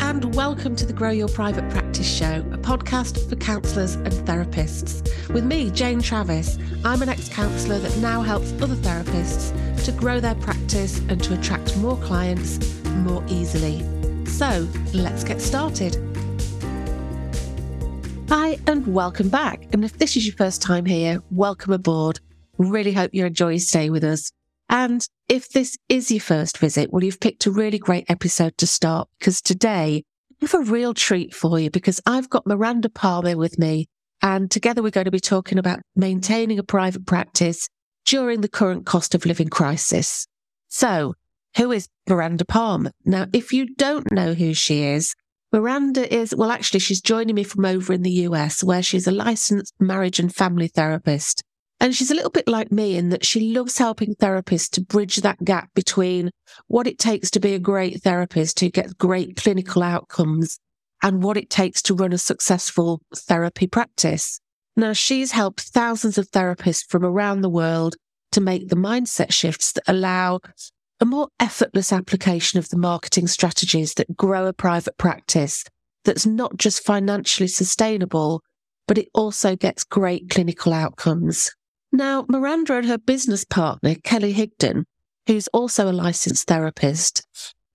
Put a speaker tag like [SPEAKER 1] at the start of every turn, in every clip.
[SPEAKER 1] and welcome to the Grow Your Private Practice Show, a podcast for counsellors and therapists. With me, Jane Travis, I'm an ex counsellor that now helps other therapists to grow their practice and to attract more clients more easily. So let's get started. Hi, and welcome back. And if this is your first time here, welcome aboard. Really hope you enjoy your stay with us. And if this is your first visit, well, you've picked a really great episode to start because today I have a real treat for you because I've got Miranda Palmer with me. And together we're going to be talking about maintaining a private practice during the current cost of living crisis. So, who is Miranda Palmer? Now, if you don't know who she is, Miranda is, well, actually, she's joining me from over in the US where she's a licensed marriage and family therapist. And she's a little bit like me in that she loves helping therapists to bridge that gap between what it takes to be a great therapist who gets great clinical outcomes and what it takes to run a successful therapy practice. Now, she's helped thousands of therapists from around the world to make the mindset shifts that allow a more effortless application of the marketing strategies that grow a private practice that's not just financially sustainable, but it also gets great clinical outcomes. Now, Miranda and her business partner, Kelly Higdon, who's also a licensed therapist,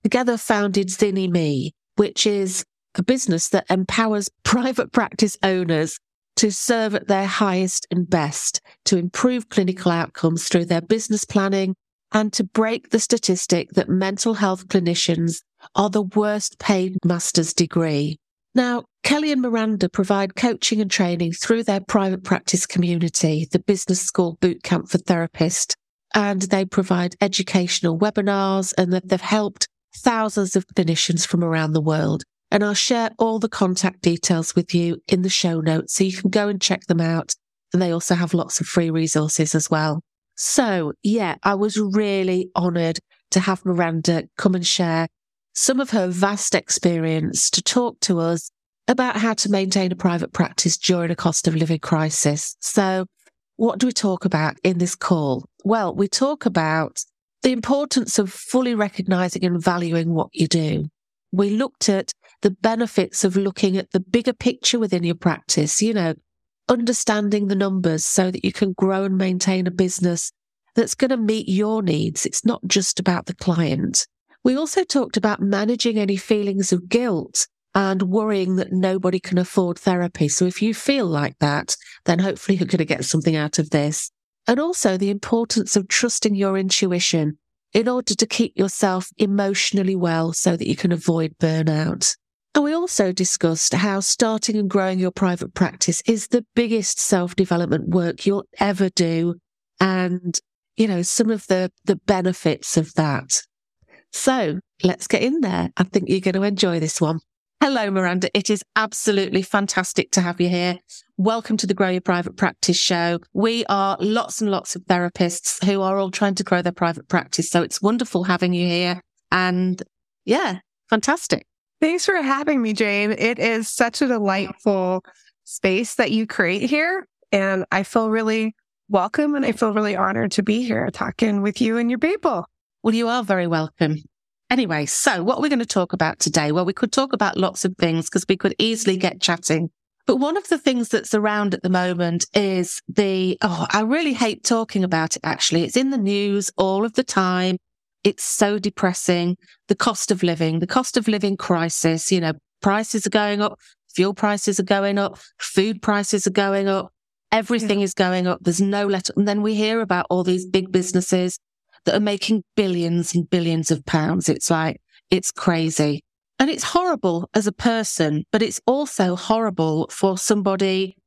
[SPEAKER 1] together founded ZynnyMe, which is a business that empowers private practice owners to serve at their highest and best, to improve clinical outcomes through their business planning, and to break the statistic that mental health clinicians are the worst paid master's degree. Now, Kelly and Miranda provide coaching and training through their private practice community, the Business School Bootcamp for Therapists, and they provide educational webinars and they've helped thousands of clinicians from around the world. And I'll share all the contact details with you in the show notes so you can go and check them out. And they also have lots of free resources as well. So yeah, I was really honored to have Miranda come and share some of her vast experience to talk to us about how to maintain a private practice during a cost of living crisis. So, what do we talk about in this call? Well, we talk about the importance of fully recognizing and valuing what you do. We looked at the benefits of looking at the bigger picture within your practice, you know, understanding the numbers so that you can grow and maintain a business that's going to meet your needs. It's not just about the client. We also talked about managing any feelings of guilt and worrying that nobody can afford therapy. So if you feel like that, then hopefully you're going to get something out of this. And also the importance of trusting your intuition in order to keep yourself emotionally well so that you can avoid burnout. And we also discussed how starting and growing your private practice is the biggest self development work you'll ever do. And, you know, some of the, the benefits of that. So let's get in there. I think you're going to enjoy this one. Hello, Miranda. It is absolutely fantastic to have you here. Welcome to the Grow Your Private Practice show. We are lots and lots of therapists who are all trying to grow their private practice. So it's wonderful having you here. And yeah, fantastic.
[SPEAKER 2] Thanks for having me, Jane. It is such a delightful space that you create here. And I feel really welcome and I feel really honored to be here talking with you and your people.
[SPEAKER 1] Well, you are very welcome. Anyway, so what we're going to talk about today? Well, we could talk about lots of things because we could easily get chatting. But one of the things that's around at the moment is the, oh, I really hate talking about it actually. It's in the news all of the time. It's so depressing. The cost of living, the cost of living crisis, you know, prices are going up, fuel prices are going up, food prices are going up, everything yeah. is going up. There's no let. And then we hear about all these big businesses that are making billions and billions of pounds. It's like, it's crazy. And it's horrible as a person, but it's also horrible for somebody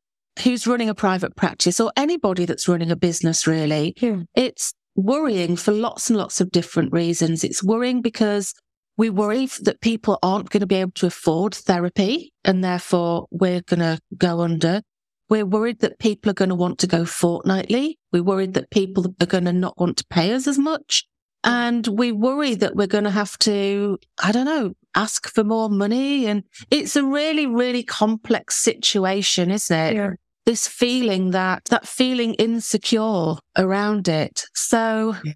[SPEAKER 1] who's running a private practice or anybody that's running a business, really. Yeah. It's worrying for lots and lots of different reasons. It's worrying because we worry that people aren't going to be able to afford therapy and therefore we're going to go under. We're worried that people are going to want to go fortnightly. We're worried that people are going to not want to pay us as much. And we worry that we're going to have to, I don't know, ask for more money. And it's a really, really complex situation, isn't it? Yeah. This feeling that, that feeling insecure around it. So yeah.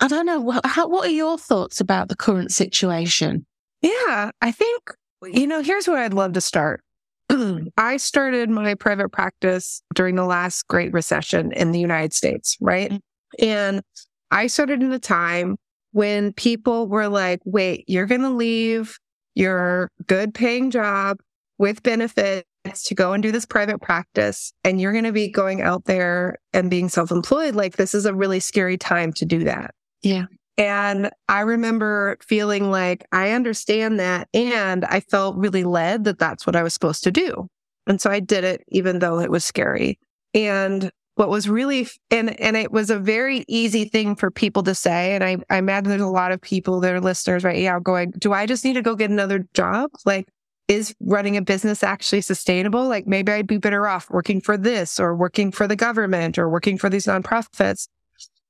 [SPEAKER 1] I don't know. How, what are your thoughts about the current situation?
[SPEAKER 2] Yeah, I think You know, here's where I'd love to start. I started my private practice during the last Great Recession in the United States, right? Mm-hmm. And I started in a time when people were like, wait, you're going to leave your good paying job with benefits to go and do this private practice and you're going to be going out there and being self-employed like this is a really scary time to do that
[SPEAKER 1] yeah
[SPEAKER 2] and i remember feeling like i understand that and i felt really led that that's what i was supposed to do and so i did it even though it was scary and what was really and and it was a very easy thing for people to say and i i imagine there's a lot of people that are listeners right now going do i just need to go get another job like is running a business actually sustainable? Like maybe I'd be better off working for this or working for the government or working for these nonprofits.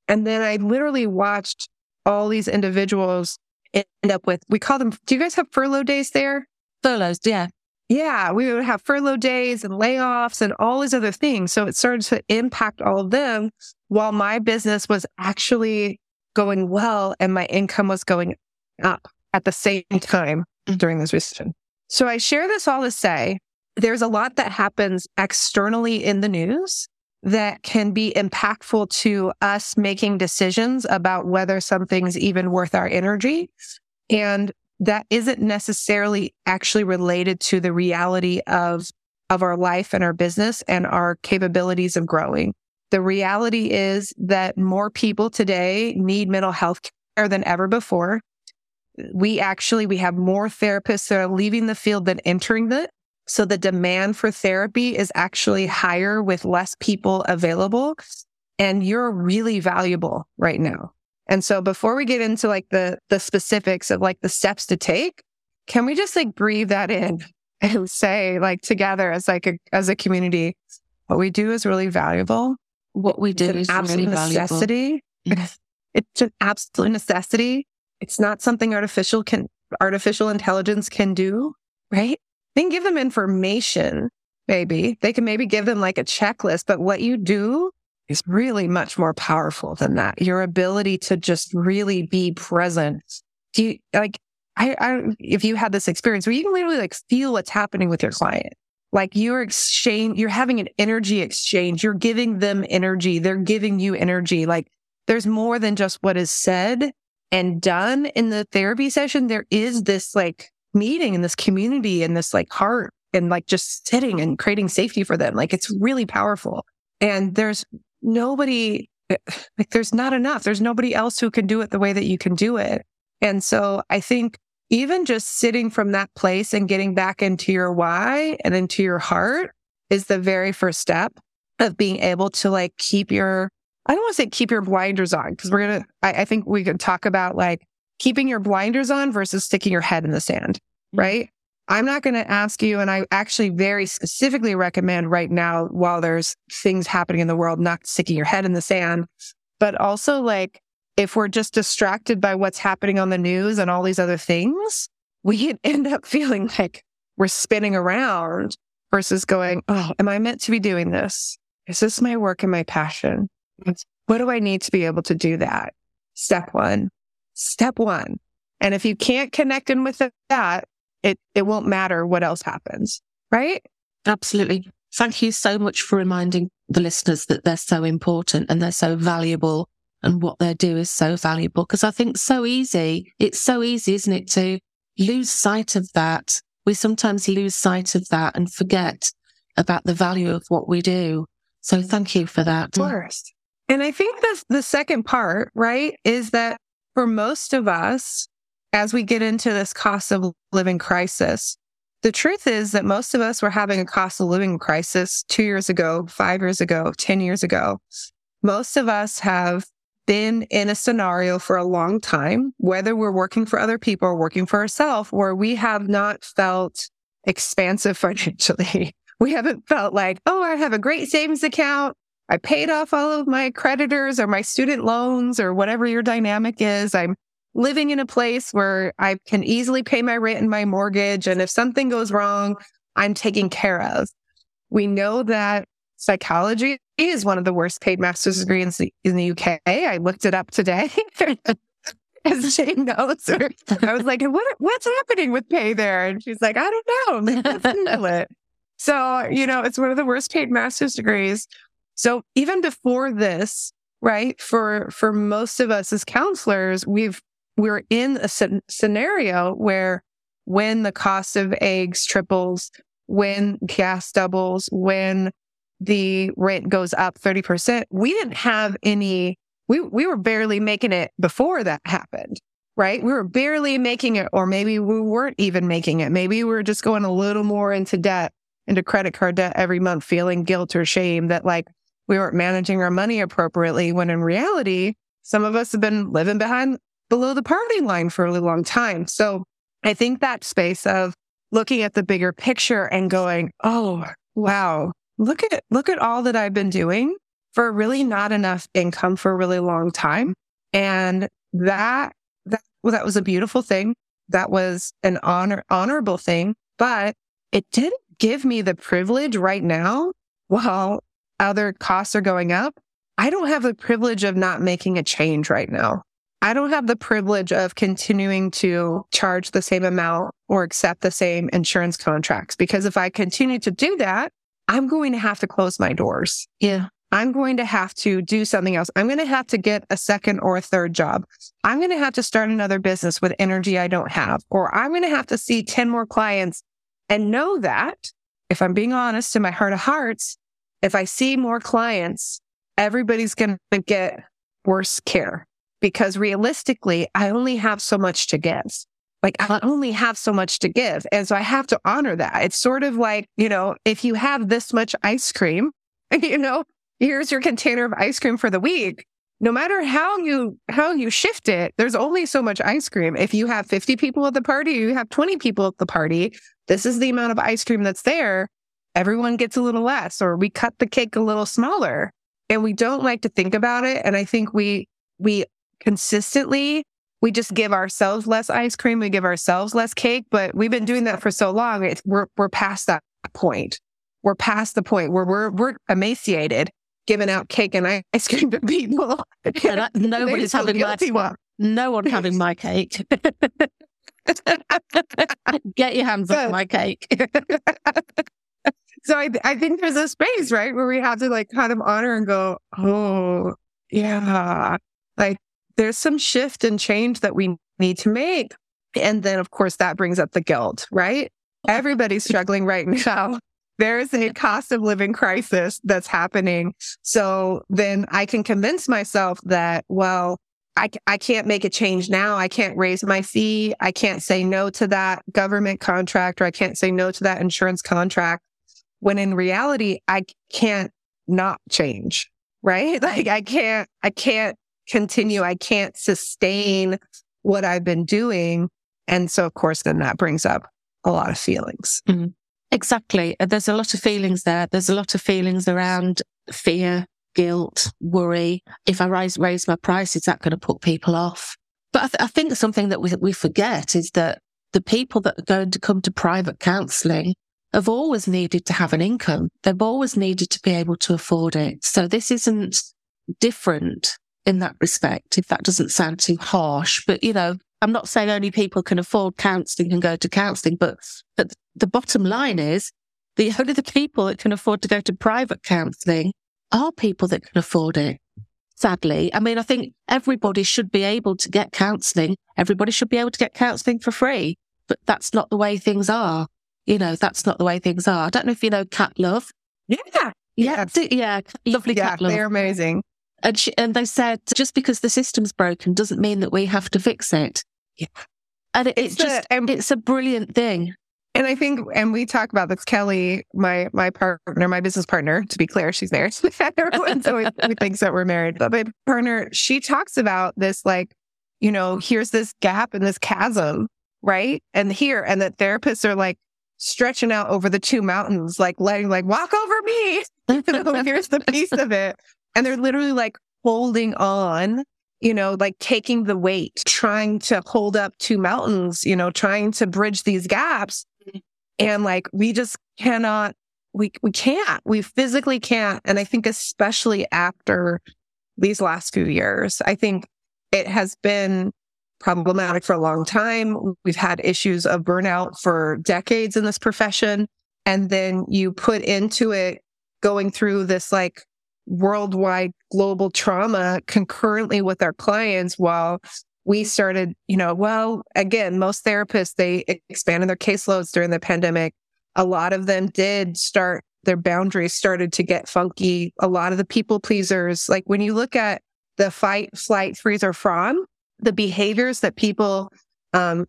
[SPEAKER 2] And then I literally watched all these individuals end up with, we call them, do you guys have furlough days there?
[SPEAKER 1] Furloughs, yeah.
[SPEAKER 2] Yeah, we would have furlough days and layoffs and all these other things. So it started to impact all of them while my business was actually going well and my income was going up at the same time mm. during this recession. So I share this all to say there's a lot that happens externally in the news that can be impactful to us making decisions about whether something's even worth our energy. And that isn't necessarily actually related to the reality of, of our life and our business and our capabilities of growing. The reality is that more people today need mental health care than ever before we actually we have more therapists that are leaving the field than entering it. So the demand for therapy is actually higher with less people available. And you're really valuable right now. And so before we get into like the the specifics of like the steps to take, can we just like breathe that in and say like together as like a as a community, what we do is really valuable.
[SPEAKER 1] What we do is absolute really
[SPEAKER 2] necessity. Mm-hmm. It's an absolute necessity. It's not something artificial can artificial intelligence can do, right? They can give them information, maybe. They can maybe give them like a checklist, but what you do is really much more powerful than that. Your ability to just really be present. Do you like I, I if you had this experience where you can literally like feel what's happening with your client. Like you're exchange, you're having an energy exchange. You're giving them energy. They're giving you energy. Like there's more than just what is said and done in the therapy session, there is this like meeting in this community and this like heart and like just sitting mm-hmm. and creating safety for them. Like it's really powerful. And there's nobody, eh, like there's not enough. There's nobody else who can do it the way that you can do it. And so I think even just sitting from that place and getting back into your why and into your heart is the very first step of being able to like keep your I don't want to say keep your blinders on because we're going to, I think we could talk about like keeping your blinders on versus sticking your head in the sand, mm-hmm. right? I'm not going to ask you, and I actually very specifically recommend right now, while there's things happening in the world, not sticking your head in the sand, but also like if we're just distracted by what's happening on the news and all these other things, we end up feeling like we're spinning around versus going, Oh, am I meant to be doing this? Is this my work and my passion? What do I need to be able to do that? Step one. Step one. And if you can't connect in with that, it, it won't matter what else happens. Right?
[SPEAKER 1] Absolutely. Thank you so much for reminding the listeners that they're so important and they're so valuable and what they do is so valuable. Cause I think so easy. It's so easy, isn't it, to lose sight of that. We sometimes lose sight of that and forget about the value of what we do. So thank you for that.
[SPEAKER 2] First. And I think the, the second part, right, is that for most of us, as we get into this cost of living crisis, the truth is that most of us were having a cost of living crisis two years ago, five years ago, 10 years ago. Most of us have been in a scenario for a long time, whether we're working for other people or working for ourselves, where we have not felt expansive financially. We haven't felt like, oh, I have a great savings account. I paid off all of my creditors or my student loans or whatever your dynamic is. I'm living in a place where I can easily pay my rent and my mortgage. And if something goes wrong, I'm taken care of. We know that psychology is one of the worst paid master's degrees in the UK. I looked it up today. as Jane knows. I was like, what, what's happening with pay there? And she's like, I don't know. Let's it. So, you know, it's one of the worst paid master's degrees. So even before this, right, for, for most of us as counselors, we've, we're in a scenario where when the cost of eggs triples, when gas doubles, when the rent goes up 30%, we didn't have any, we, we were barely making it before that happened, right? We were barely making it, or maybe we weren't even making it. Maybe we were just going a little more into debt, into credit card debt every month, feeling guilt or shame that like we weren't managing our money appropriately. When in reality, some of us have been living behind below the poverty line for a really long time. So I think that space of looking at the bigger picture and going, Oh, wow, look at, look at all that I've been doing for really not enough income for a really long time. And that, that, well, that was a beautiful thing. That was an honor, honorable thing, but it didn't give me the privilege right now while other costs are going up. I don't have the privilege of not making a change right now. I don't have the privilege of continuing to charge the same amount or accept the same insurance contracts because if I continue to do that, I'm going to have to close my doors.
[SPEAKER 1] Yeah.
[SPEAKER 2] I'm going to have to do something else. I'm going to have to get a second or a third job. I'm going to have to start another business with energy I don't have, or I'm going to have to see 10 more clients and know that if I'm being honest in my heart of hearts, if I see more clients, everybody's going to get worse care because realistically, I only have so much to give. Like I only have so much to give. And so I have to honor that. It's sort of like, you know, if you have this much ice cream, you know, here's your container of ice cream for the week. No matter how you, how you shift it, there's only so much ice cream. If you have 50 people at the party, you have 20 people at the party. This is the amount of ice cream that's there. Everyone gets a little less, or we cut the cake a little smaller and we don't like to think about it. And I think we, we consistently we just give ourselves less ice cream, we give ourselves less cake, but we've been doing that for so long. It's, we're we're past that point. We're past the point where we're we're emaciated, giving out cake and ice cream to people.
[SPEAKER 1] And I, nobody's having my one. No one having my cake. Get your hands off my cake.
[SPEAKER 2] so I I think there's a space right where we have to like kind of honor and go, oh yeah, like there's some shift and change that we need to make. And then, of course, that brings up the guilt, right? Everybody's struggling right now. There's a cost of living crisis that's happening. So then I can convince myself that, well, I, I can't make a change now. I can't raise my fee. I can't say no to that government contract or I can't say no to that insurance contract. When in reality, I can't not change, right? Like I can't, I can't continue. I can't sustain what I've been doing. And so, of course, then that brings up a lot of feelings.
[SPEAKER 1] Mm-hmm. Exactly. Uh, there's a lot of feelings there. There's a lot of feelings around fear, guilt, worry. If I raise, raise my price, is that going to put people off? But I, th- I think something that we, we forget is that the people that are going to come to private counselling have always needed to have an income. They've always needed to be able to afford it. So this isn't different in that respect, if that doesn't sound too harsh. But, you know, I'm not saying only people can afford counselling and go to counselling, but, but the bottom line is the only the people that can afford to go to private counselling are people that can afford it. Sadly, I mean, I think everybody should be able to get counselling. Everybody should be able to get counselling for free, but that's not the way things are. You know, that's not the way things are. I don't know if you know Cat Love.
[SPEAKER 2] Yeah.
[SPEAKER 1] Yeah. Yeah. yeah lovely
[SPEAKER 2] yeah,
[SPEAKER 1] Cat Love.
[SPEAKER 2] They're amazing.
[SPEAKER 1] And, she, and they said, just because the system's broken doesn't mean that we have to fix it.
[SPEAKER 2] Yeah.
[SPEAKER 1] And it, it's, it's just, and, it's a brilliant thing.
[SPEAKER 2] And I think, and we talk about this, Kelly, my my partner, my business partner. To be clear, she's married. Everyone's always we thinks that we're married. But my partner, she talks about this, like, you know, here's this gap and this chasm, right? And here, and the therapists are like stretching out over the two mountains, like letting, like, walk over me. you know, here's the piece of it. And they're literally like holding on, you know, like taking the weight, trying to hold up two mountains, you know, trying to bridge these gaps. And like, we just cannot, we, we can't, we physically can't. And I think especially after these last few years, I think it has been problematic for a long time. We've had issues of burnout for decades in this profession. And then you put into it going through this like worldwide global trauma concurrently with our clients while we started, you know, well, again, most therapists, they expanded their caseloads during the pandemic. A lot of them did start their boundaries started to get funky. A lot of the people pleasers, like when you look at the fight, flight, freeze, or fawn, the behaviors that people um,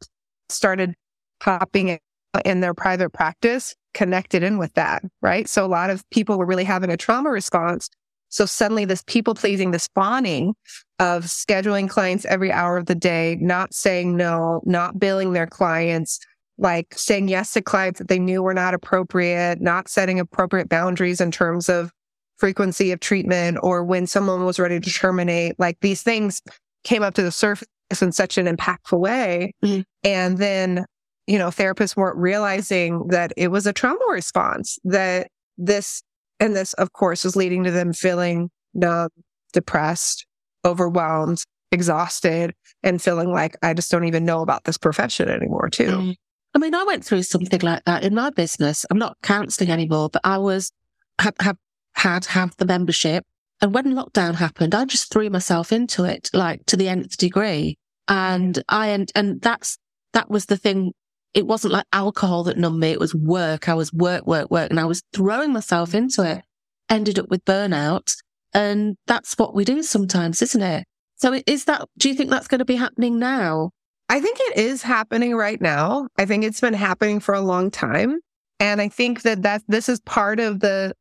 [SPEAKER 2] started popping in their private practice connected in with that, right? So a lot of people were really having a trauma response. So suddenly this people pleasing, this fawning of scheduling clients every hour of the day, not saying no, not billing their clients, like saying yes to clients that they knew were not appropriate, not setting appropriate boundaries in terms of frequency of treatment or when someone was ready to terminate. Like these things came up to the surface in such an impactful way. Mm-hmm. And then, you know, therapists weren't realizing that it was a trauma response, that this, and this, of course, is leading to them feeling numb, depressed, overwhelmed, exhausted, and feeling like I just don't even know about this profession anymore, too. Mm-hmm.
[SPEAKER 1] I mean, I went through something like that in my business. I'm not counseling anymore, but I was, have, have had, have the membership. And when lockdown happened, I just threw myself into it, like to the nth degree. And I, and, and that's, that was the thing. It wasn't like alcohol that numbed me. It was work. I was work, work, work. And I was throwing myself into it, ended up with burnout. And that's what we do sometimes, isn't it? So is that, do you think that's going to be happening now?
[SPEAKER 2] I think it is happening right now. I think it's been happening for a long time. And I think that that this is part of the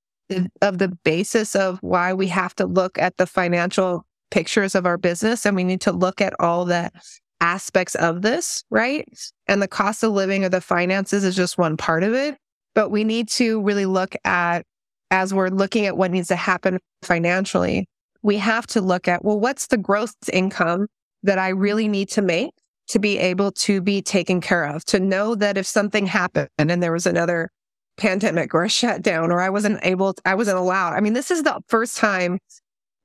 [SPEAKER 2] of the basis of why we have to look at the financial pictures of our business and we need to look at all the aspects of this, right? And the cost of living or the finances is just one part of it. But we need to really look at, as we're looking at what needs to happen financially, we have to look at, well, what's the gross income that I really need to make to be able to be taken care of, to know that if something happened and there was another pandemic or a shutdown or I wasn't able, to, I wasn't allowed. I mean, this is the first time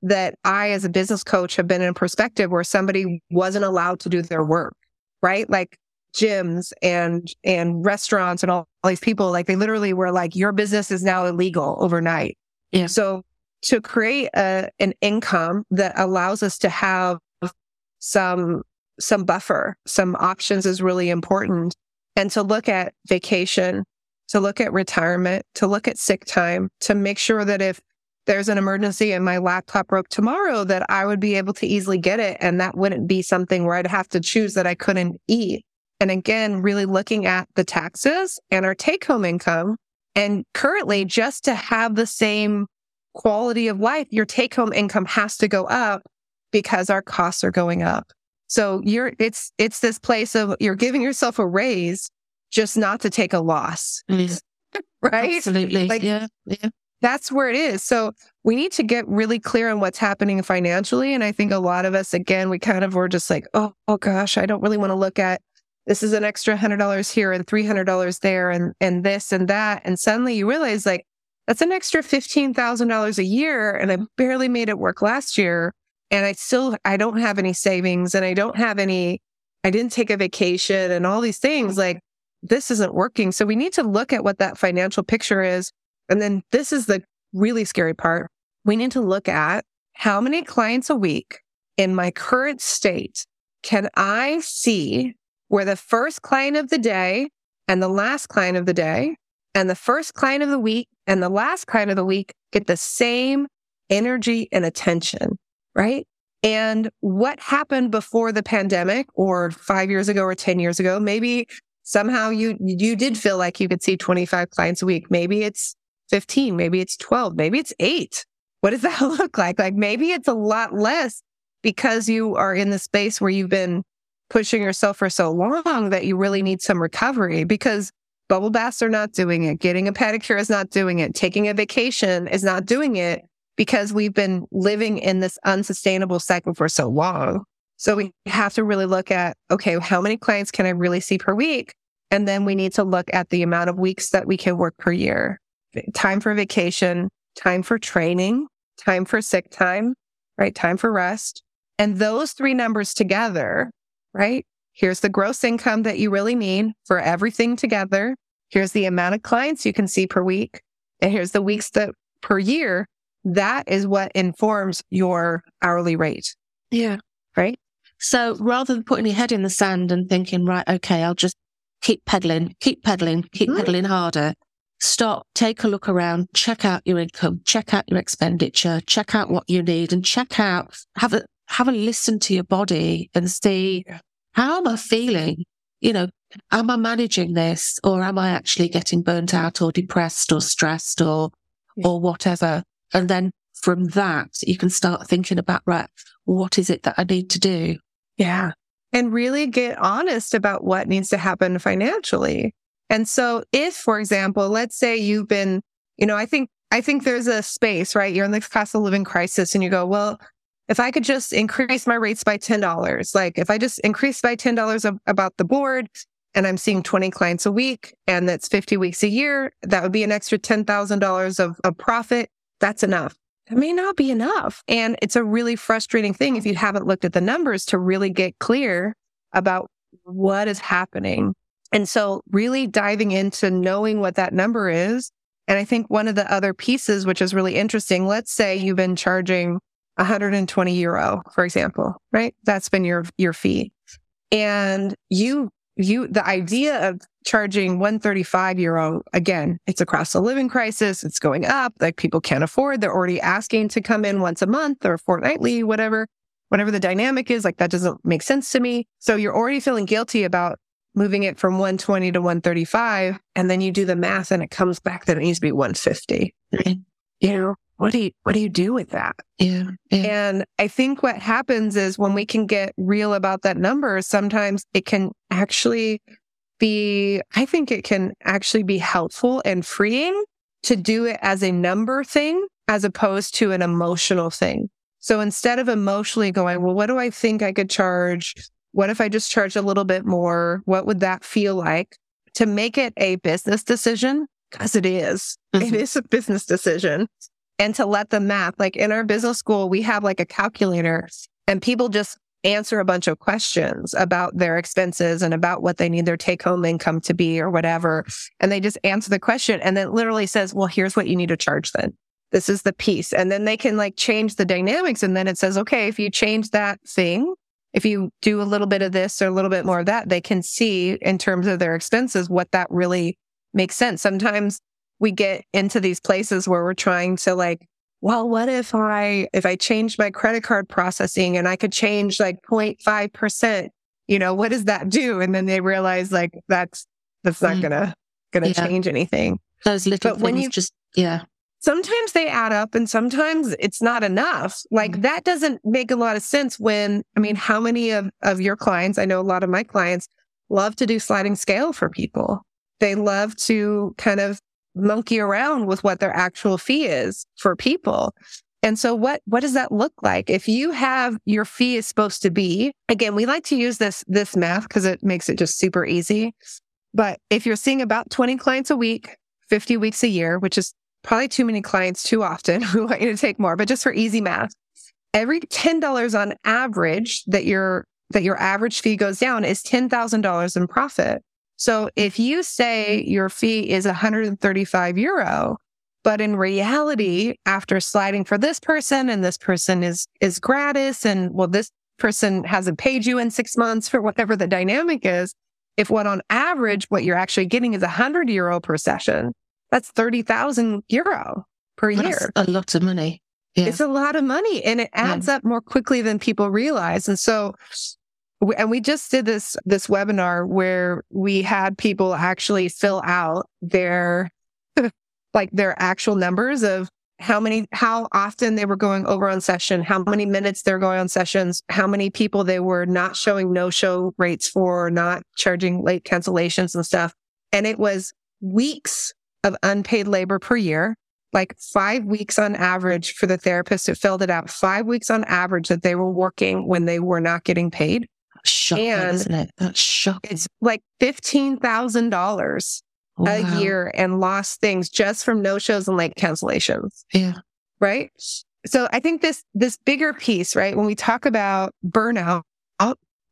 [SPEAKER 2] that I, as a business coach, have been in a perspective where somebody wasn't allowed to do their work, right? Like gyms and and restaurants and all, all these people, like they literally were like, your business is now illegal overnight. Yeah. So to create a, an income that allows us to have some some buffer, some options is really important. And to look at vacation, to look at retirement, to look at sick time, to make sure that if there's an emergency and my laptop broke tomorrow, that I would be able to easily get it. And that wouldn't be something where I'd have to choose that I couldn't eat. And again, really looking at the taxes and our take home income. And currently, just to have the same quality of life, your take home income has to go up because our costs are going up. So you're, it's, it's this place of you're giving yourself a raise just not to take a loss. Mm. right?
[SPEAKER 1] Absolutely. Like, yeah. Yeah.
[SPEAKER 2] That's where it is. So we need to get really clear on what's happening financially. And I think a lot of us, again, we kind of were just like, oh, oh gosh, I don't really want to look at this is an extra hundred dollars here and three hundred dollars there and and this and that. And suddenly you realize like that's an extra fifteen thousand dollars a year. And I barely made it work last year and I still I don't have any savings and I don't have any I didn't take a vacation and all these things like this isn't working. So we need to look at what that financial picture is. And then this is the really scary part. We need to look at how many clients a week in my current state can I see where the first client of the day and the last client of the day and the first client of the week and the last client of the week get the same energy and attention right? And what happened before the pandemic or five years ago or 10 years ago? Maybe somehow you, you did feel like you could see 25 clients a week. Maybe it's 15, maybe it's 12, maybe it's eight. What does that look like? Like maybe it's a lot less because you are in the space where you've been pushing yourself for so long that you really need some recovery because bubble baths are not doing it. Getting a pedicure is not doing it. Taking a vacation is not doing it because we've been living in this unsustainable cycle for so long. So we have to really look at, okay, how many clients can I really see per week? And then we need to look at the amount of weeks that we can work per year. Time for vacation, time for training, time for sick time, right? Time for rest. And those three numbers together right? Here's the gross income that you really need for everything together. Here's the amount of clients you can see per week. And here's the weeks that per year. That is what informs your hourly rate.
[SPEAKER 1] Yeah.
[SPEAKER 2] Right.
[SPEAKER 1] So rather than putting your head in the sand and thinking, right, okay, I'll just keep pedaling, keep pedaling, keep mm-hmm. pedaling harder, stop, take a look around, check out your income, check out your expenditure, check out what you need and check out, have a, have a listen to your body and see how am I feeling? You know, am I managing this or am I actually getting burnt out or depressed or stressed or, yeah. or whatever? And then from that, you can start thinking about, right, what is it that I need to do?
[SPEAKER 2] Yeah. And really get honest about what needs to happen financially. And so if, for example, let's say you've been, you know, I think, I think there's a space, right? You're in the cost of living crisis and you go, well, if I could just increase my rates by $10, like if I just increase by $10 about the board and I'm seeing 20 clients a week and that's 50 weeks a year, that would be an extra $10,000 of, of profit. That's enough. That may not be enough. And it's a really frustrating thing if you haven't looked at the numbers to really get clear about what is happening. And so really diving into knowing what that number is. And I think one of the other pieces, which is really interesting, let's say you've been charging 120 euro, for example, right? That's been your, your fee. And you you, the idea of charging 135 euro, again, it's across the living crisis. It's going up. Like people can't afford. They're already asking to come in once a month or fortnightly, whatever, whatever the dynamic is. Like that doesn't make sense to me. So you're already feeling guilty about moving it from 120 to 135. And then you do the math and it comes back that it needs to be 150. You know, what do you what do you do with that?
[SPEAKER 1] Yeah, yeah,
[SPEAKER 2] And I think what happens is when we can get real about that number, sometimes it can actually be I think it can actually be helpful and freeing to do it as a number thing as opposed to an emotional thing. So instead of emotionally going, well, what do I think I could charge? What if I just charge a little bit more? What would that feel like? To make it a business decision, because it is. Mm-hmm. It is a business decision and to let the math, like in our business school, we have like a calculator and people just answer a bunch of questions about their expenses and about what they need their take home income to be or whatever. And they just answer the question and then literally says, well, here's what you need to charge then. This is the piece. And then they can like change the dynamics. And then it says, okay, if you change that thing, if you do a little bit of this or a little bit more of that, they can see in terms of their expenses what that really makes sense. Sometimes we get into these places where we're trying to like, well, what if I, if I change my credit card processing and I could change like 0.5%, you know, what does that do? And then they realize like that's, that's not mm. gonna, gonna yeah. change anything.
[SPEAKER 1] Those little but when you just, yeah.
[SPEAKER 2] Sometimes they add up and sometimes it's not enough. Like mm. that doesn't make a lot of sense when, I mean, how many of, of your clients, I know a lot of my clients love to do sliding scale for people. They love to kind of monkey around with what their actual fee is for people. And so what, what does that look like? If you have your fee is supposed to be, again, we like to use this, this math because it makes it just super easy. But if you're seeing about 20 clients a week, 50 weeks a year, which is probably too many clients too often, we want you to take more, but just for easy math, every $10 on average that your, that your average fee goes down is $10,000 in profit. So if you say your fee is 135 euro, but in reality, after sliding for this person and this person is, is gratis and well, this person hasn't paid you in six months for whatever the dynamic is. If what on average, what you're actually getting is 100 euro per session, that's 30,000 euro per
[SPEAKER 1] that's
[SPEAKER 2] year.
[SPEAKER 1] A lot of money.
[SPEAKER 2] Yeah. It's a lot of money and it adds yeah. up more quickly than people realize. And so and we just did this this webinar where we had people actually fill out their like their actual numbers of how many how often they were going over on session how many minutes they're going on sessions how many people they were not showing no show rates for not charging late cancellations and stuff. And it was weeks of unpaid labor per year like five weeks on average for the therapist who filled it out five weeks on average that they were working when they were not getting paid
[SPEAKER 1] shocking, and isn't it? That's shocking.
[SPEAKER 2] It's like $15,000 wow. a year and lost things just from no shows and late cancellations.
[SPEAKER 1] Yeah.
[SPEAKER 2] Right. So I think this, this bigger piece, right? When we talk about burnout,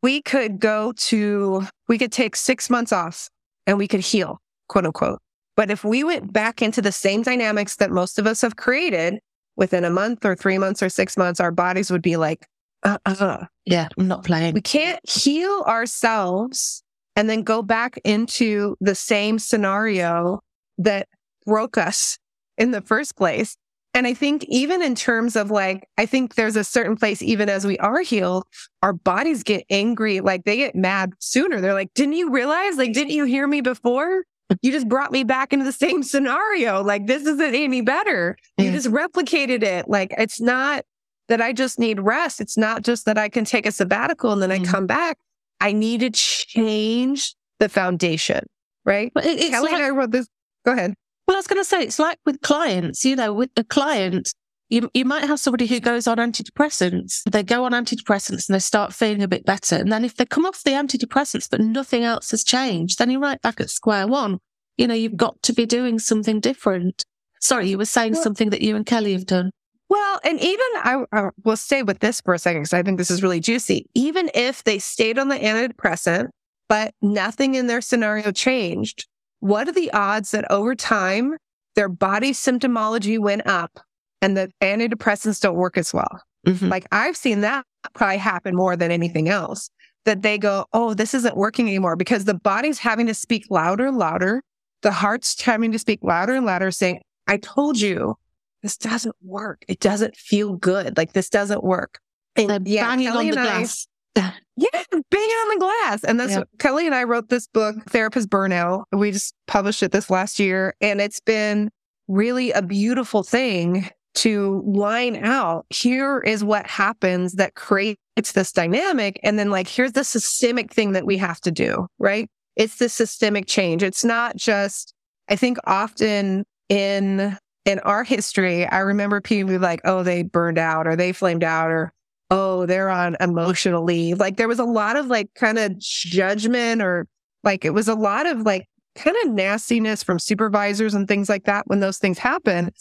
[SPEAKER 2] we could go to, we could take six months off and we could heal, quote unquote. But if we went back into the same dynamics that most of us have created within a month or three months or six months, our bodies would be like, uh uh
[SPEAKER 1] Yeah, I'm not playing.
[SPEAKER 2] We can't heal ourselves and then go back into the same scenario that broke us in the first place. And I think even in terms of like, I think there's a certain place, even as we are healed, our bodies get angry. Like they get mad sooner. They're like, didn't you realize? Like, didn't you hear me before? You just brought me back into the same scenario. Like this isn't any better. You just replicated it. Like it's not that I just need rest. It's not just that I can take a sabbatical and then I
[SPEAKER 1] Mm.
[SPEAKER 2] come back. I need to change the foundation, right?
[SPEAKER 1] But it- it's
[SPEAKER 2] Kelly
[SPEAKER 1] like-
[SPEAKER 2] I wrote this. Go ahead.
[SPEAKER 1] Well, I was going to say, it's like with clients, you know, with a client, you, you might have somebody who goes on antidepressants. They go on antidepressants and they start feeling a bit better. And then if they come off the antidepressants, but nothing else has changed, then you're right back at square one. You know, you've got to be doing something different. Sorry, you were saying
[SPEAKER 2] Well-
[SPEAKER 1] something that you and Kelly have done.
[SPEAKER 2] Well, and even I, I will stay with this for a second because I think this is really juicy. Even if they stayed on the antidepressant, but nothing in their scenario changed, what are the odds that over time their body symptomology went up and the antidepressants don't work as well?
[SPEAKER 1] Mhm.
[SPEAKER 2] Like I've seen that probably happen more than anything else. That they go, oh, this isn't working anymore because the body's having to speak louder, louder. The heart's having to speak louder and louder, saying, I told you this doesn't work. It doesn't feel good. Like this doesn't work. And
[SPEAKER 1] They're banging
[SPEAKER 2] Kelly
[SPEAKER 1] on the
[SPEAKER 2] and I-
[SPEAKER 1] glass.
[SPEAKER 2] yeah, banging on the glass. And that's
[SPEAKER 1] Yeah.
[SPEAKER 2] Kelly and I wrote this book, Therapist Burnout. We just published it this last year. And it's been really a beautiful thing to line out here is what happens that creates this dynamic. And then, like, here's the systemic thing that we have to do, right? It's the systemic change. It's not just, I think often in in our history, I remember people like, oh, they burned out or they flamed out or oh, they're on emotional leave. Like there was a lot of like kind of judgment or like it was a lot of like kind of nastiness from supervisors and things like that when those things happen.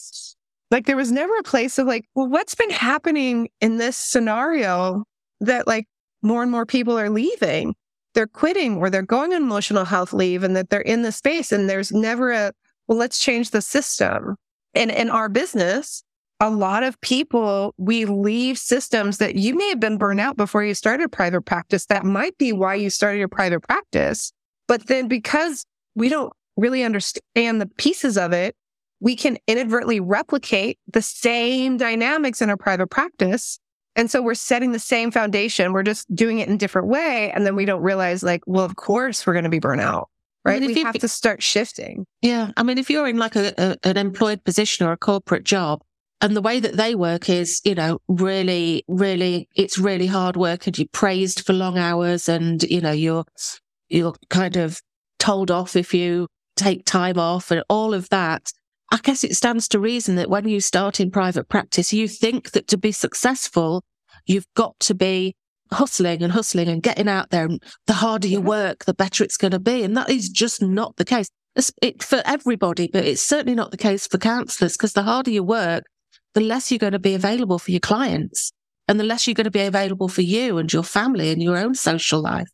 [SPEAKER 2] Like there was never a place of like, well, what's been happening in this scenario that like more and more people are leaving? They're quitting or they're going on emotional health leave and that they're in the space and there's never a, well, let's change the system. And in our business, a lot of people, we leave systems that you may have been burnt out before you started private practice. That might be why you started your private practice. But then because we don't really understand the pieces of it, we can inadvertently replicate the same dynamics in our private practice. And so we're setting the same foundation. We're just doing it in a different way. And then we don't realize like, well, of course we're going to be burnt out,
[SPEAKER 1] I
[SPEAKER 2] right?
[SPEAKER 1] mean, if
[SPEAKER 2] we
[SPEAKER 1] you-
[SPEAKER 2] have to start shifting.
[SPEAKER 1] Yeah. I mean, if you're in like a, a, an employed position or a corporate job, and the way that they work is, you know, really, really, it's really hard work and you're praised for long hours and, you know, you're, you're kind of told off if you take time off and all of that. I guess it stands to reason that when you start in private practice, you think that to be successful, you've got to be hustling and hustling and getting out there. And the harder you work, the better it's going to be. And that is just not the case. It's it, for everybody, but it's certainly not the case for counselors because the harder you work, the less you're going to be available for your clients and the less you're going to be available for you and your family and your own social life.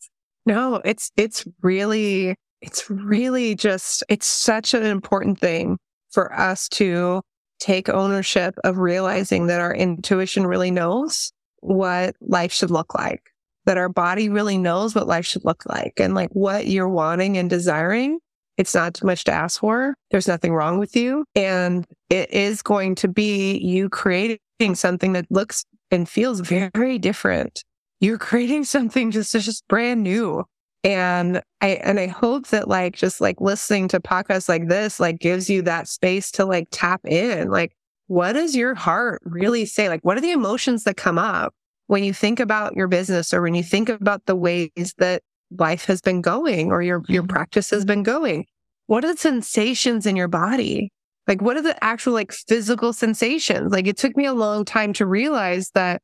[SPEAKER 2] No, it's it's really it's really just it's such an important thing for us to take ownership of realizing that our intuition really knows what life should look like. That our body really knows what life should look like and like what you're wanting and desiring. It's not too much to ask for. There's nothing wrong with you. And it is going to be you creating something that looks and feels very different you're creating something just just brand new and i and i hope that like just like listening to podcasts like this like gives you that space to like tap in like what does your heart really say like what are the emotions that come up when you think about your business or when you think about the ways that life has been going or your your
[SPEAKER 1] Mhm.
[SPEAKER 2] practice has been going what are the sensations in your body like what are the actual like physical sensations like it took me a long time to realize that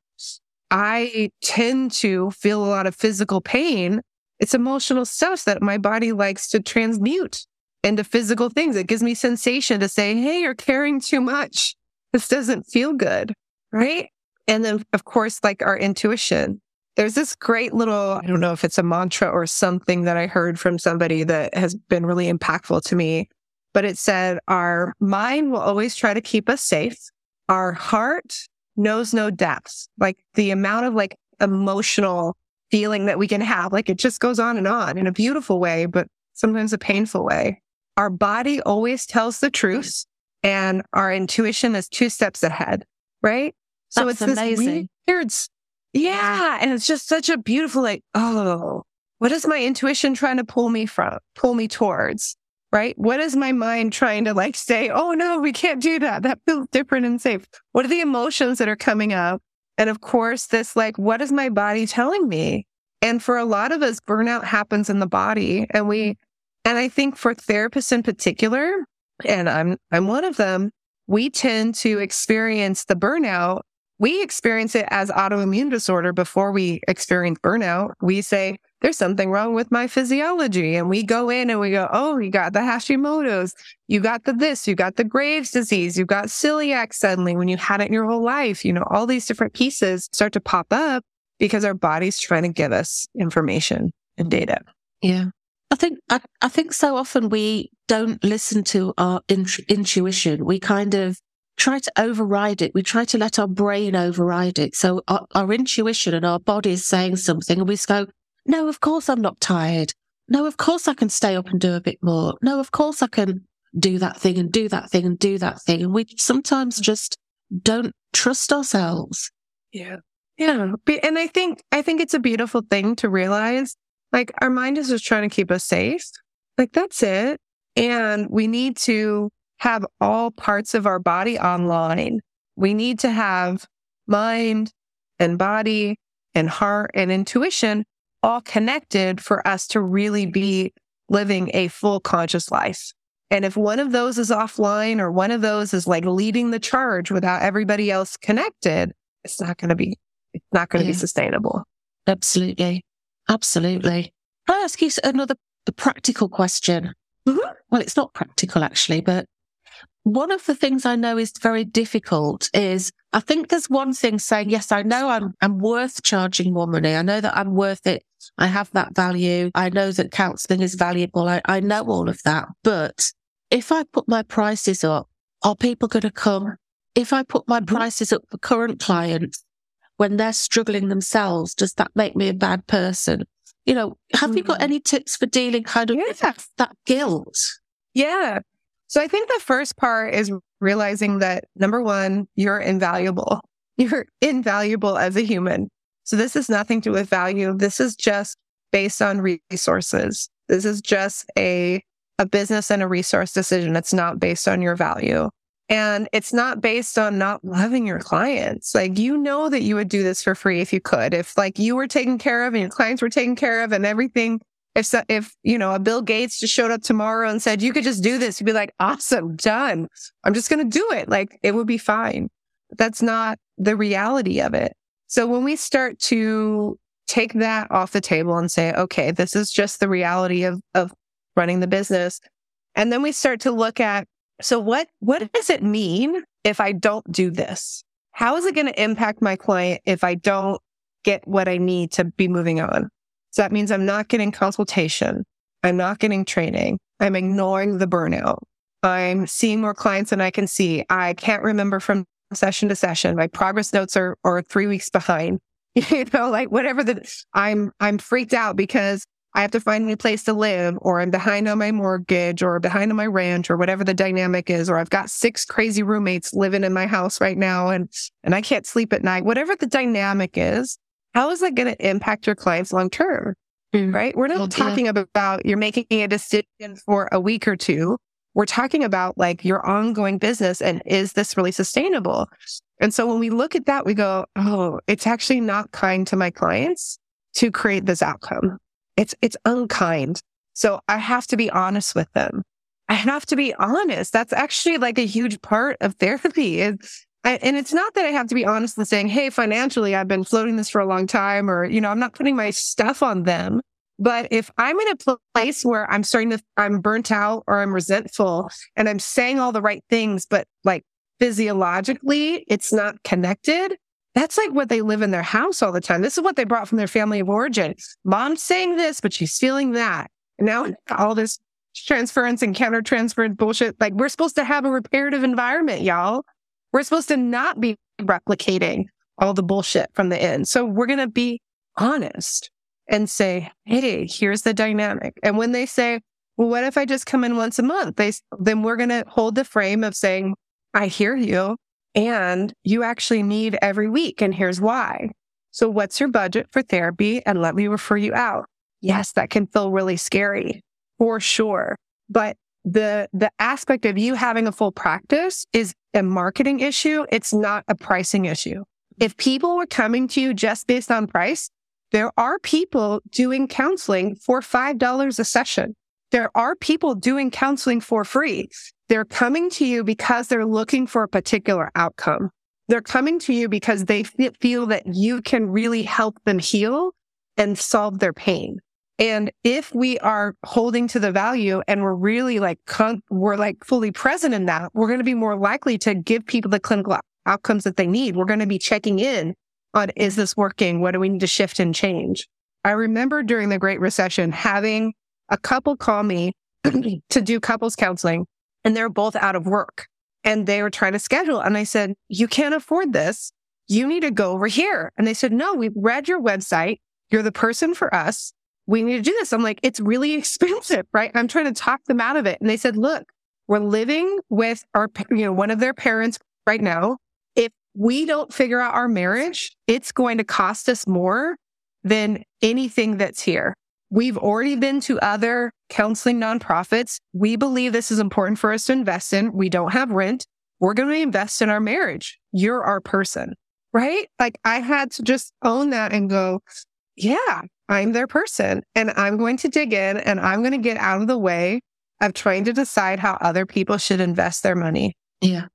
[SPEAKER 2] I tend to feel a lot of physical pain. It's emotional stuff that my body likes to transmute into physical things. It gives me sensation to say, Hey, you're carrying too much. This doesn't feel good. Right. And then, of course, like our intuition. there's this great little, I don't know if it's a mantra or something that I heard from somebody that has been really impactful to me, but it said, Our mind will always try to keep us safe. Our heart knows no depths. Like the amount of like emotional feeling that we can have, like it just goes on and on in a beautiful way, but sometimes a painful way. Our body always tells the truth and our intuition is two steps ahead, right?
[SPEAKER 1] So That's it's amazing.
[SPEAKER 2] weird, yeah. And it's just such a beautiful, like, oh, what is my intuition trying to pull me from, pull me towards? Right? What is my mind trying to like say, oh no, we can't do that. That feels different and safe. What are the emotions that are coming up? And of course, this like, what is my body telling me? And for a lot of us, burnout happens in the body. And we, and I think for therapists in particular, and I'm, I'm one of them, we tend to experience the burnout we experience it as autoimmune disorder before we experience burnout. We say, there's something wrong with my physiology. And we go in and we go, oh, you got the Hashimoto's, you got the this, you got the Graves disease, you got celiac suddenly when you had it your whole life. You know, all these different pieces start to pop up because our body's trying to give us information and data.
[SPEAKER 1] Yeah. I think I, I think so often we don't listen to our intuition. We kind of try to override it. We try to let our brain override it. So our, our intuition and our body is saying something and we just go, no, of course I'm not tired. No, of course I can stay up and do a bit more. No, of course I can do that thing and do that thing and do that thing. And we sometimes just don't trust ourselves.
[SPEAKER 2] Yeah. Yeah. And I think, I think it's a beautiful thing to realize like our mind is just trying to keep us safe. Like that's it. And we need to have all parts of our body online. We need to have mind and body and heart and intuition all connected for us to really be living a full conscious life. And if one of those is offline or one of those is like leading the charge without everybody else connected, it's not going to be, it's not going to yeah. be sustainable.
[SPEAKER 1] Absolutely. Absolutely. Can I ask you another practical question? Mm-hmm. Well, it's not practical actually, but one of the things I know is very difficult is I think there's one thing saying, yes, I know I'm, I'm worth charging more money. I know that I'm worth it. I have that value. I know that counseling is valuable. I, I know all of that. But if I put my prices up, are people going to come? If I put my mm-hmm. prices up for current clients when they're struggling themselves, does that make me a bad person? You know, have mm-hmm. you got mm-hmm. any tips for dealing kind of yeah. with that guilt?
[SPEAKER 2] Yeah. So I think the first part is realizing that number one, you're invaluable. You're invaluable as a human. So this is nothing to do with value. This is just based on resources. This is just a, a business and a resource decision. It's not based on your value. And it's not based on not loving your clients. Like, you know that you would do this for free if you could. If like you were taken care of and your clients were taken care of and everything if so, if you know a Bill Gates just showed up tomorrow and said you could just do this, you'd be like, awesome, done. I'm just going to do it. Like it would be fine. That's not the reality of it. So when we start to take that off the table and say, okay, this is just the reality of of running the business, and then we start to look at so what what mm-hmm. does it mean if I don't do this? How is it going to impact my client if I don't get what I need to be moving on? So that means I'm not getting consultation. I'm not getting training. I'm ignoring the burnout. I'm seeing more clients than I can see. I can't remember from session to session. My progress notes are, are three weeks behind. you know, like whatever the, I'm, I'm freaked out because I have to find a new place to live or I'm behind on my mortgage or behind on my ranch or whatever the dynamic is, or I've got six crazy roommates living in my house right now and, and I can't sleep at night, whatever the dynamic is, how is that going to impact your clients long term? Mm. Right? We're not talking yeah. about you're making a decision for a week or two. We're talking about like your ongoing business and is this really sustainable? And so when we look at that, we go, oh, it's actually not kind to my clients to create this outcome. It's, it's unkind. So I have to be honest with them. I have to be honest. That's actually like a huge part of therapy is I, and it's not that I have to be honest and saying, Hey, financially, I've been floating this for a long time, or, you know, I'm not putting my stuff on them. But if I'm in a place where I'm starting to, I'm burnt out or I'm resentful and I'm saying all the right things, but like physiologically, it's not connected, that's like what they live in their house all the time. This is what they brought from their family of origin. Mom's saying this, but she's feeling that. And now all this transference and counter countertransference bullshit. Like we're supposed to have a reparative environment, y'all. We're supposed to not be replicating all the bullshit from the end. So we're going to be honest and say, Hey, here's the dynamic. And when they say, well, what if I just come in once a month? They, then we're going to hold the frame of saying, I hear you and you actually need every week. And here's why. So what's your budget for therapy? And let me refer you out. Yes, that can feel really scary for sure. But the, the aspect of you having a full practice is a marketing issue. It's not a pricing issue. If people were coming to you just based on price, there are people doing counseling for $5 a session. There are people doing counseling for free. They're coming to you because they're looking for a particular outcome. They're coming to you because they feel that you can really help them heal and solve their pain. And if we are holding to the value and we're really like, we're like fully present in that, we're going to be more likely to give people the clinical outcomes that they need. We're going to be checking in on, is this working? What do we need to shift and change? I remember during the Great Recession having a couple call me to do couples counseling and they're both out of work and they were trying to schedule. And I said, you can't afford this. You need to go over here. And they said, no, we've read your website. You're the person for us. We need to do this. I'm like, it's really expensive, right? I'm trying to talk them out of it. And they said, look, we're living with our, you know, one of their parents right now. If we don't figure out our marriage, it's going to cost us more than anything that's here. We've already been to other counseling nonprofits. We believe this is important for us to invest in. We don't have rent. We're going to invest in our marriage. You're our person, right? Like I had to just own that and go, yeah, I'm their person and I'm going to dig in and I'm going to get out of the way of trying to decide how other people should invest their money.
[SPEAKER 1] Yeah.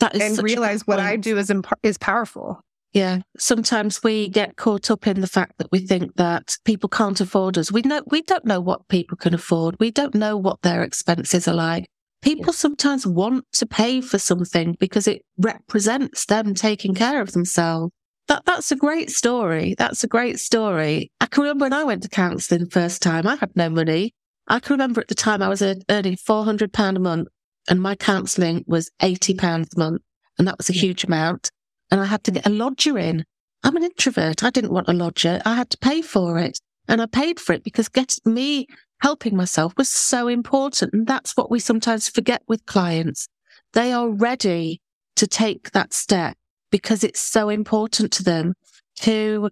[SPEAKER 2] That is and realize what I do is, imp- is powerful.
[SPEAKER 1] Yeah. Sometimes we get caught up in the fact that we think that people can't afford us. We know, we don't know what people can afford. We don't know what their expenses are like. People yeah. sometimes want to pay for something because it represents them taking care of themselves. That, that's a great story. That's a great story. I can remember when I went to counselling the first time, I had no money. I can remember at the time I was earning £400 a month and my counselling was £80 a month. And that was a huge amount and I had to get a lodger in. I'm an introvert. I didn't want a lodger. I had to pay for it. And I paid for it because getting me helping myself was so important. And that's what we sometimes forget with clients. They are ready to take that step because it's so important to them to,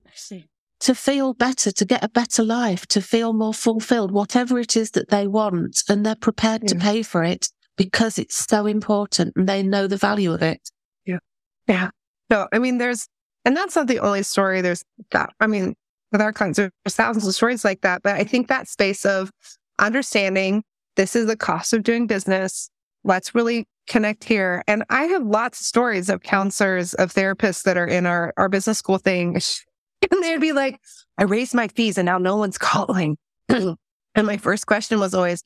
[SPEAKER 1] to feel better, to get a better life, to feel more fulfilled, whatever it is that they want. And they're prepared yeah. to pay for it because it's so important and they know the value of it.
[SPEAKER 2] Yeah. Yeah. No, I mean, there's, and that's not the only story. There's that, I mean, with our clients, there's thousands of stories like that. But I think that space of understanding this is the cost of doing business. Let's really connect here. And I have lots of stories of counselors, of therapists that are in our, our business school thing. And they'd be like, I raised my fees and now no one's calling. and my first question was always,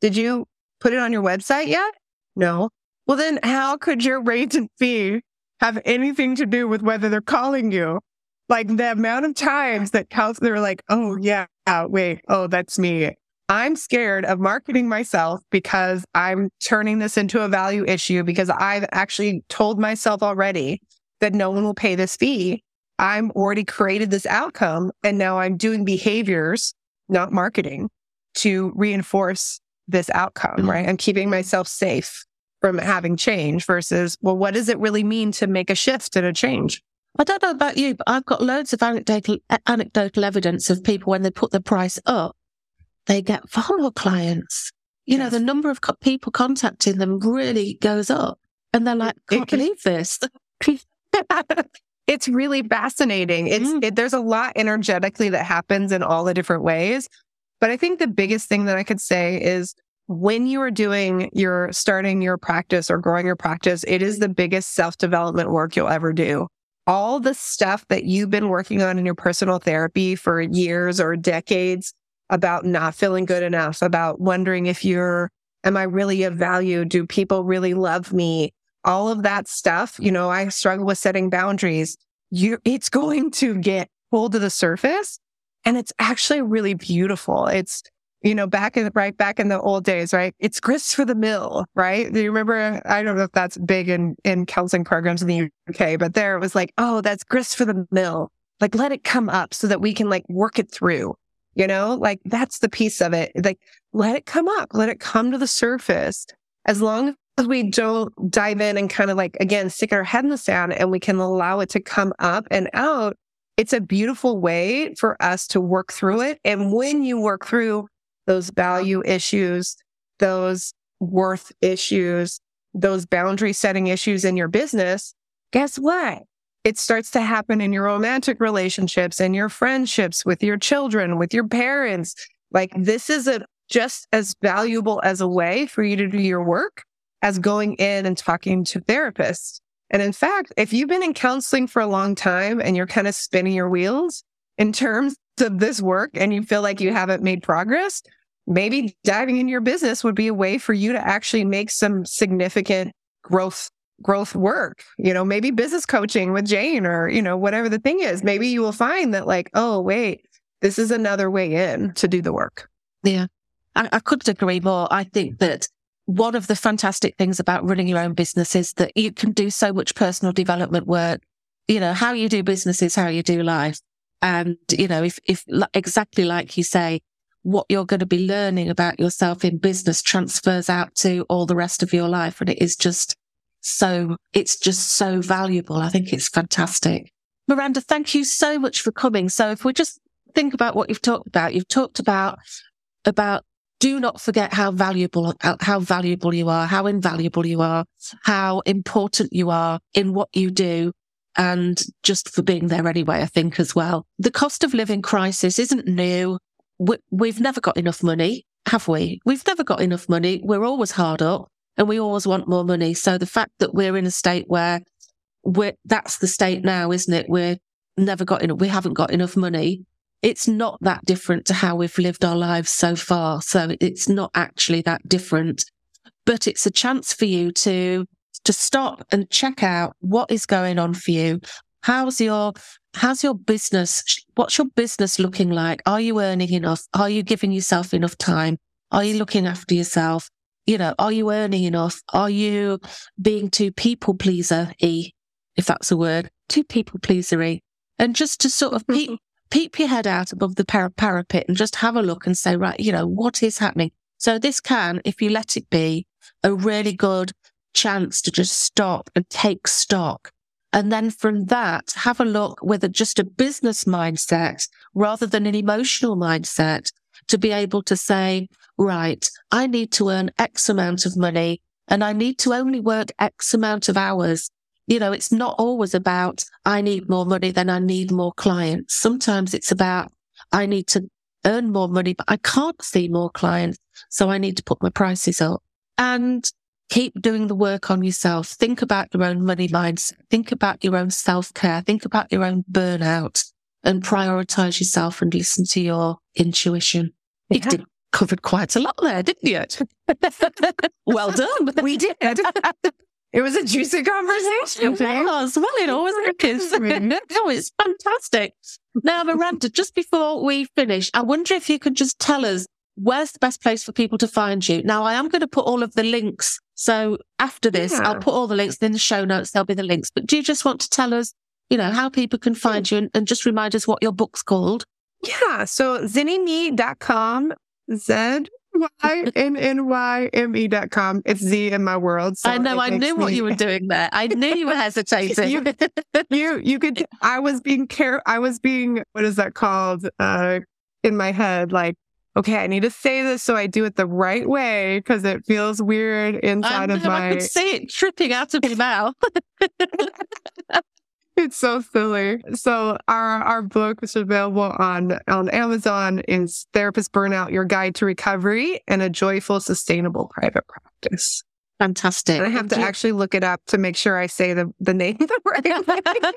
[SPEAKER 2] did you put it on your website yet? No. Well, then how could your rate and fee have anything to do with whether they're calling you. Like the amount of times that counselors are like, oh, yeah, wait, oh, that's me. I'm scared of marketing myself because I'm turning this into a value issue because I've actually told myself already that no one will pay this fee. I'm already created this outcome and now I'm doing behaviors, not marketing to reinforce this outcome, mm-hmm. right? I'm keeping myself safe from having change versus, well, what does it really mean to make a shift and a change?
[SPEAKER 1] I don't know about you, but I've got loads of anecdotal, anecdotal evidence of people when they put the price up, they get far more clients. You yes. know, the number of co- people contacting them really goes up. And they're like, can't it, believe this.
[SPEAKER 2] it's really fascinating. It's, mm. it, there's a lot energetically that happens in all the different ways. But I think the biggest thing that I could say is when you are doing your starting your practice or growing your practice, it is the biggest self development work you'll ever do. All the stuff that you've been working on in your personal therapy for years or decades about not feeling good enough, about wondering if you're, am I really of value? Do people really love me? All of that stuff. You know, I struggle with setting boundaries. you it's going to get pulled to the surface and it's actually really beautiful. It's you know, back in right back in the old days, right? It's grist for the mill, right? Do you remember? I don't know if that's big in in counseling programs in the UK, but there it was like, oh, that's grist for the mill. Like, let it come up so that we can like work it through. You know, like that's the piece of it. Like, let it come up, let it come to the surface. As long as we don't dive in and kind of like again stick our head in the sand, and we can allow it to come up and out. It's a beautiful way for us to work through it. And when you work through those value issues, those worth issues, those boundary setting issues in your business, guess what? It starts to happen in your romantic relationships and your friendships with your children, with your parents. Like this is a just as valuable as a way for you to do your work as going in and talking to therapists. And in fact, if you've been in counseling for a long time and you're kind of spinning your wheels in terms of this work and you feel like you haven't made progress, maybe diving in your business would be a way for you to actually make some significant growth growth work. You know maybe business coaching with jane or you know whatever the thing is. Maybe you will find that like oh wait this is another way in to do the work.
[SPEAKER 1] Yeah. I, I couldn't agree more. I think that one of the fantastic things about running your own business is that you can do so much personal development work. You know how you do business is how you do life and, you know, if, if exactly like you say, what you're going to be learning about yourself in business transfers out to all the rest of your life. And it is just so, it's just so valuable. I think it's fantastic. Miranda, thank you so much for coming. So if we just think about what you've talked about, you've talked about, about do not forget how valuable, uh, how valuable you are, how invaluable you are, how important you are in what you do and just for being there anyway, I think as well. The cost of living crisis isn't new. We've never got enough money, have we? We've never got enough money. We're always hard up and we always want more money. So the fact that we're in a state where we're, that's the state now, isn't it? We're never got enough, we haven't got enough money. It's not that different to how we've lived our lives so far. So it's not actually that different, but it's a chance for you to to stop and check out what is going on for you. How's your how's your business? What's your business looking like? Are you earning enough? Are you giving yourself enough time? Are you looking after yourself? You know, are you earning enough? Are you being too people pleaser e, if that's a word, too people pleasery? And just to sort of peep, mm-hmm. peep your head out above the par- parapet and just have a look and say, right, you know, what is happening? So this can, if you let it be, a really good chance to just stop and take stock. And then from that, have a look with a, just a business mindset rather than an emotional mindset to be able to say, right, I need to earn X amount of money and I need to only work X amount of hours. You know, it's not always about, I need more money, than I need more clients. Sometimes it's about, I need to earn more money, but I can't see more clients. So I need to put my prices up. And keep doing the work on yourself. Think about your own money mindset. Think about your own self care. Think about your own burnout and prioritize yourself and listen to your intuition. Yeah. You covered quite a lot there, didn't you? well done.
[SPEAKER 2] We did. It was a juicy conversation.
[SPEAKER 1] It was. Well, it always is. no, it's fantastic. Now, Miranda, just before we finish, I wonder if you could just tell us where's the best place for people to find you? Now, I am going to put all of the links. So after this, yeah. I'll put all the links in the show notes. There'll be the links. But do you just want to tell us, you know, how people can find you and, and just remind us what your book's called?
[SPEAKER 2] Yeah. So zynnyme.com, Z Y N N Y M E dot com. It's Z in my world.
[SPEAKER 1] So I know. I knew me... what you were doing there. I knew you were hesitating.
[SPEAKER 2] you, you, you could. I was being care. I was being. What is that called? Uh, in my head, like okay, I need to say this so I do it the right way because it feels weird inside of my.
[SPEAKER 1] I could say it tripping out of my mouth.
[SPEAKER 2] it's so silly. So our our book, which is available on on Amazon, is Therapist Burnout: Your Guide to Recovery and a Joyful, Sustainable Private Practice.
[SPEAKER 1] Fantastic.
[SPEAKER 2] And I have to you... actually look it up to make sure I say the the name the right.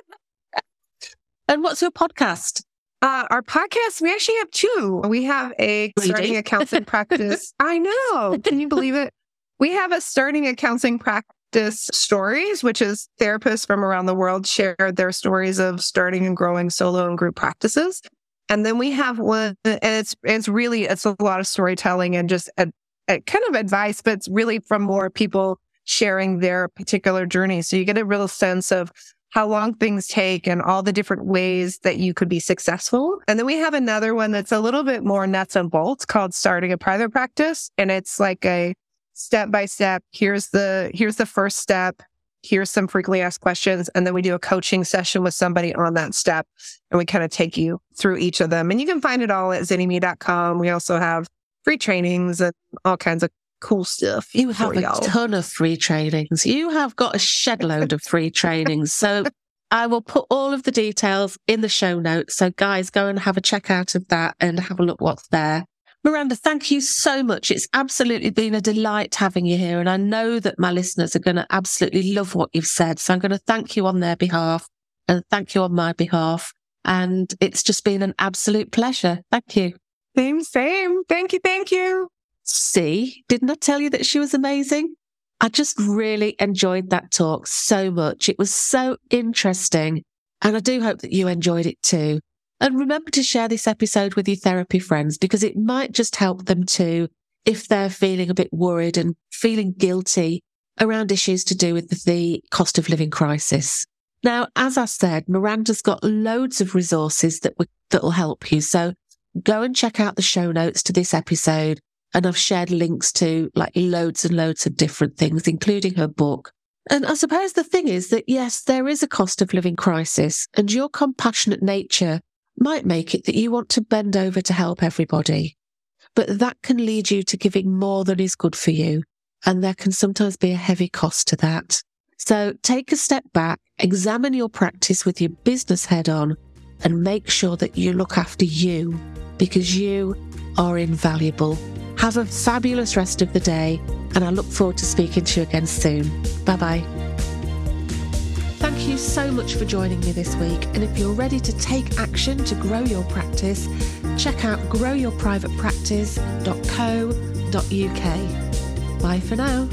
[SPEAKER 1] and what's your podcast?
[SPEAKER 2] Uh, our podcast, we actually have two. We have a starting a counseling practice. I know. Can you believe it? We have a starting a counseling practice practice stories, which is therapists from around the world share their stories of starting and growing solo and group practices. And then we have one, and it's it's really it's a lot of storytelling and just a, a kind of advice, but it's really from more people sharing their particular journey. So you get a real sense of how long things take and all the different ways that you could be successful. And then we have another one that's a little bit more nuts and bolts called starting a private practice. And it's like a step by step. Here's the, here's the first step. Here's some frequently asked questions. And then we do a coaching session with somebody on that step. And we kind of take you through each of them. And you can find it all at zynnyme.com. We also have free trainings and all kinds of cool stuff.
[SPEAKER 1] You have a y'all. ton of free trainings. You have got a shed load of free trainings. So I will put all of the details in the show notes. So guys, go and have a check out of that and have a look what's there. Miranda, thank you so much. It's absolutely been a delight having you here. And I know that my listeners are going to absolutely love what you've said. So I'm going to thank you on their behalf and thank you on my behalf. And it's just been an absolute pleasure. Thank you.
[SPEAKER 2] Same, same. Thank you. Thank you.
[SPEAKER 1] See, didn't I tell you that she was amazing? I just really enjoyed that talk so much. It was so interesting. And I do hope that you enjoyed it too. And remember to share this episode with your therapy friends because it might just help them too if they're feeling a bit worried and feeling guilty around issues to do with the cost of living crisis. Now, as I said, Miranda's got loads of resources that that will help you. So go and check out the show notes to this episode and I've shared links to like loads and loads of different things, including her book. And I suppose the thing is that yes, there is a cost of living crisis and your compassionate nature might make it that you want to bend over to help everybody. But that can lead you to giving more than is good for you. And there can sometimes be a heavy cost to that. So take a step back, examine your practice with your business head on, and make sure that you look after you because you are invaluable. Have a fabulous rest of the day, and I look forward to speaking to you again soon. Bye bye. Thank you so much for joining me this week. And if you're ready to take action to grow your practice, check out growyourprivatepractice.co.uk. Bye for now.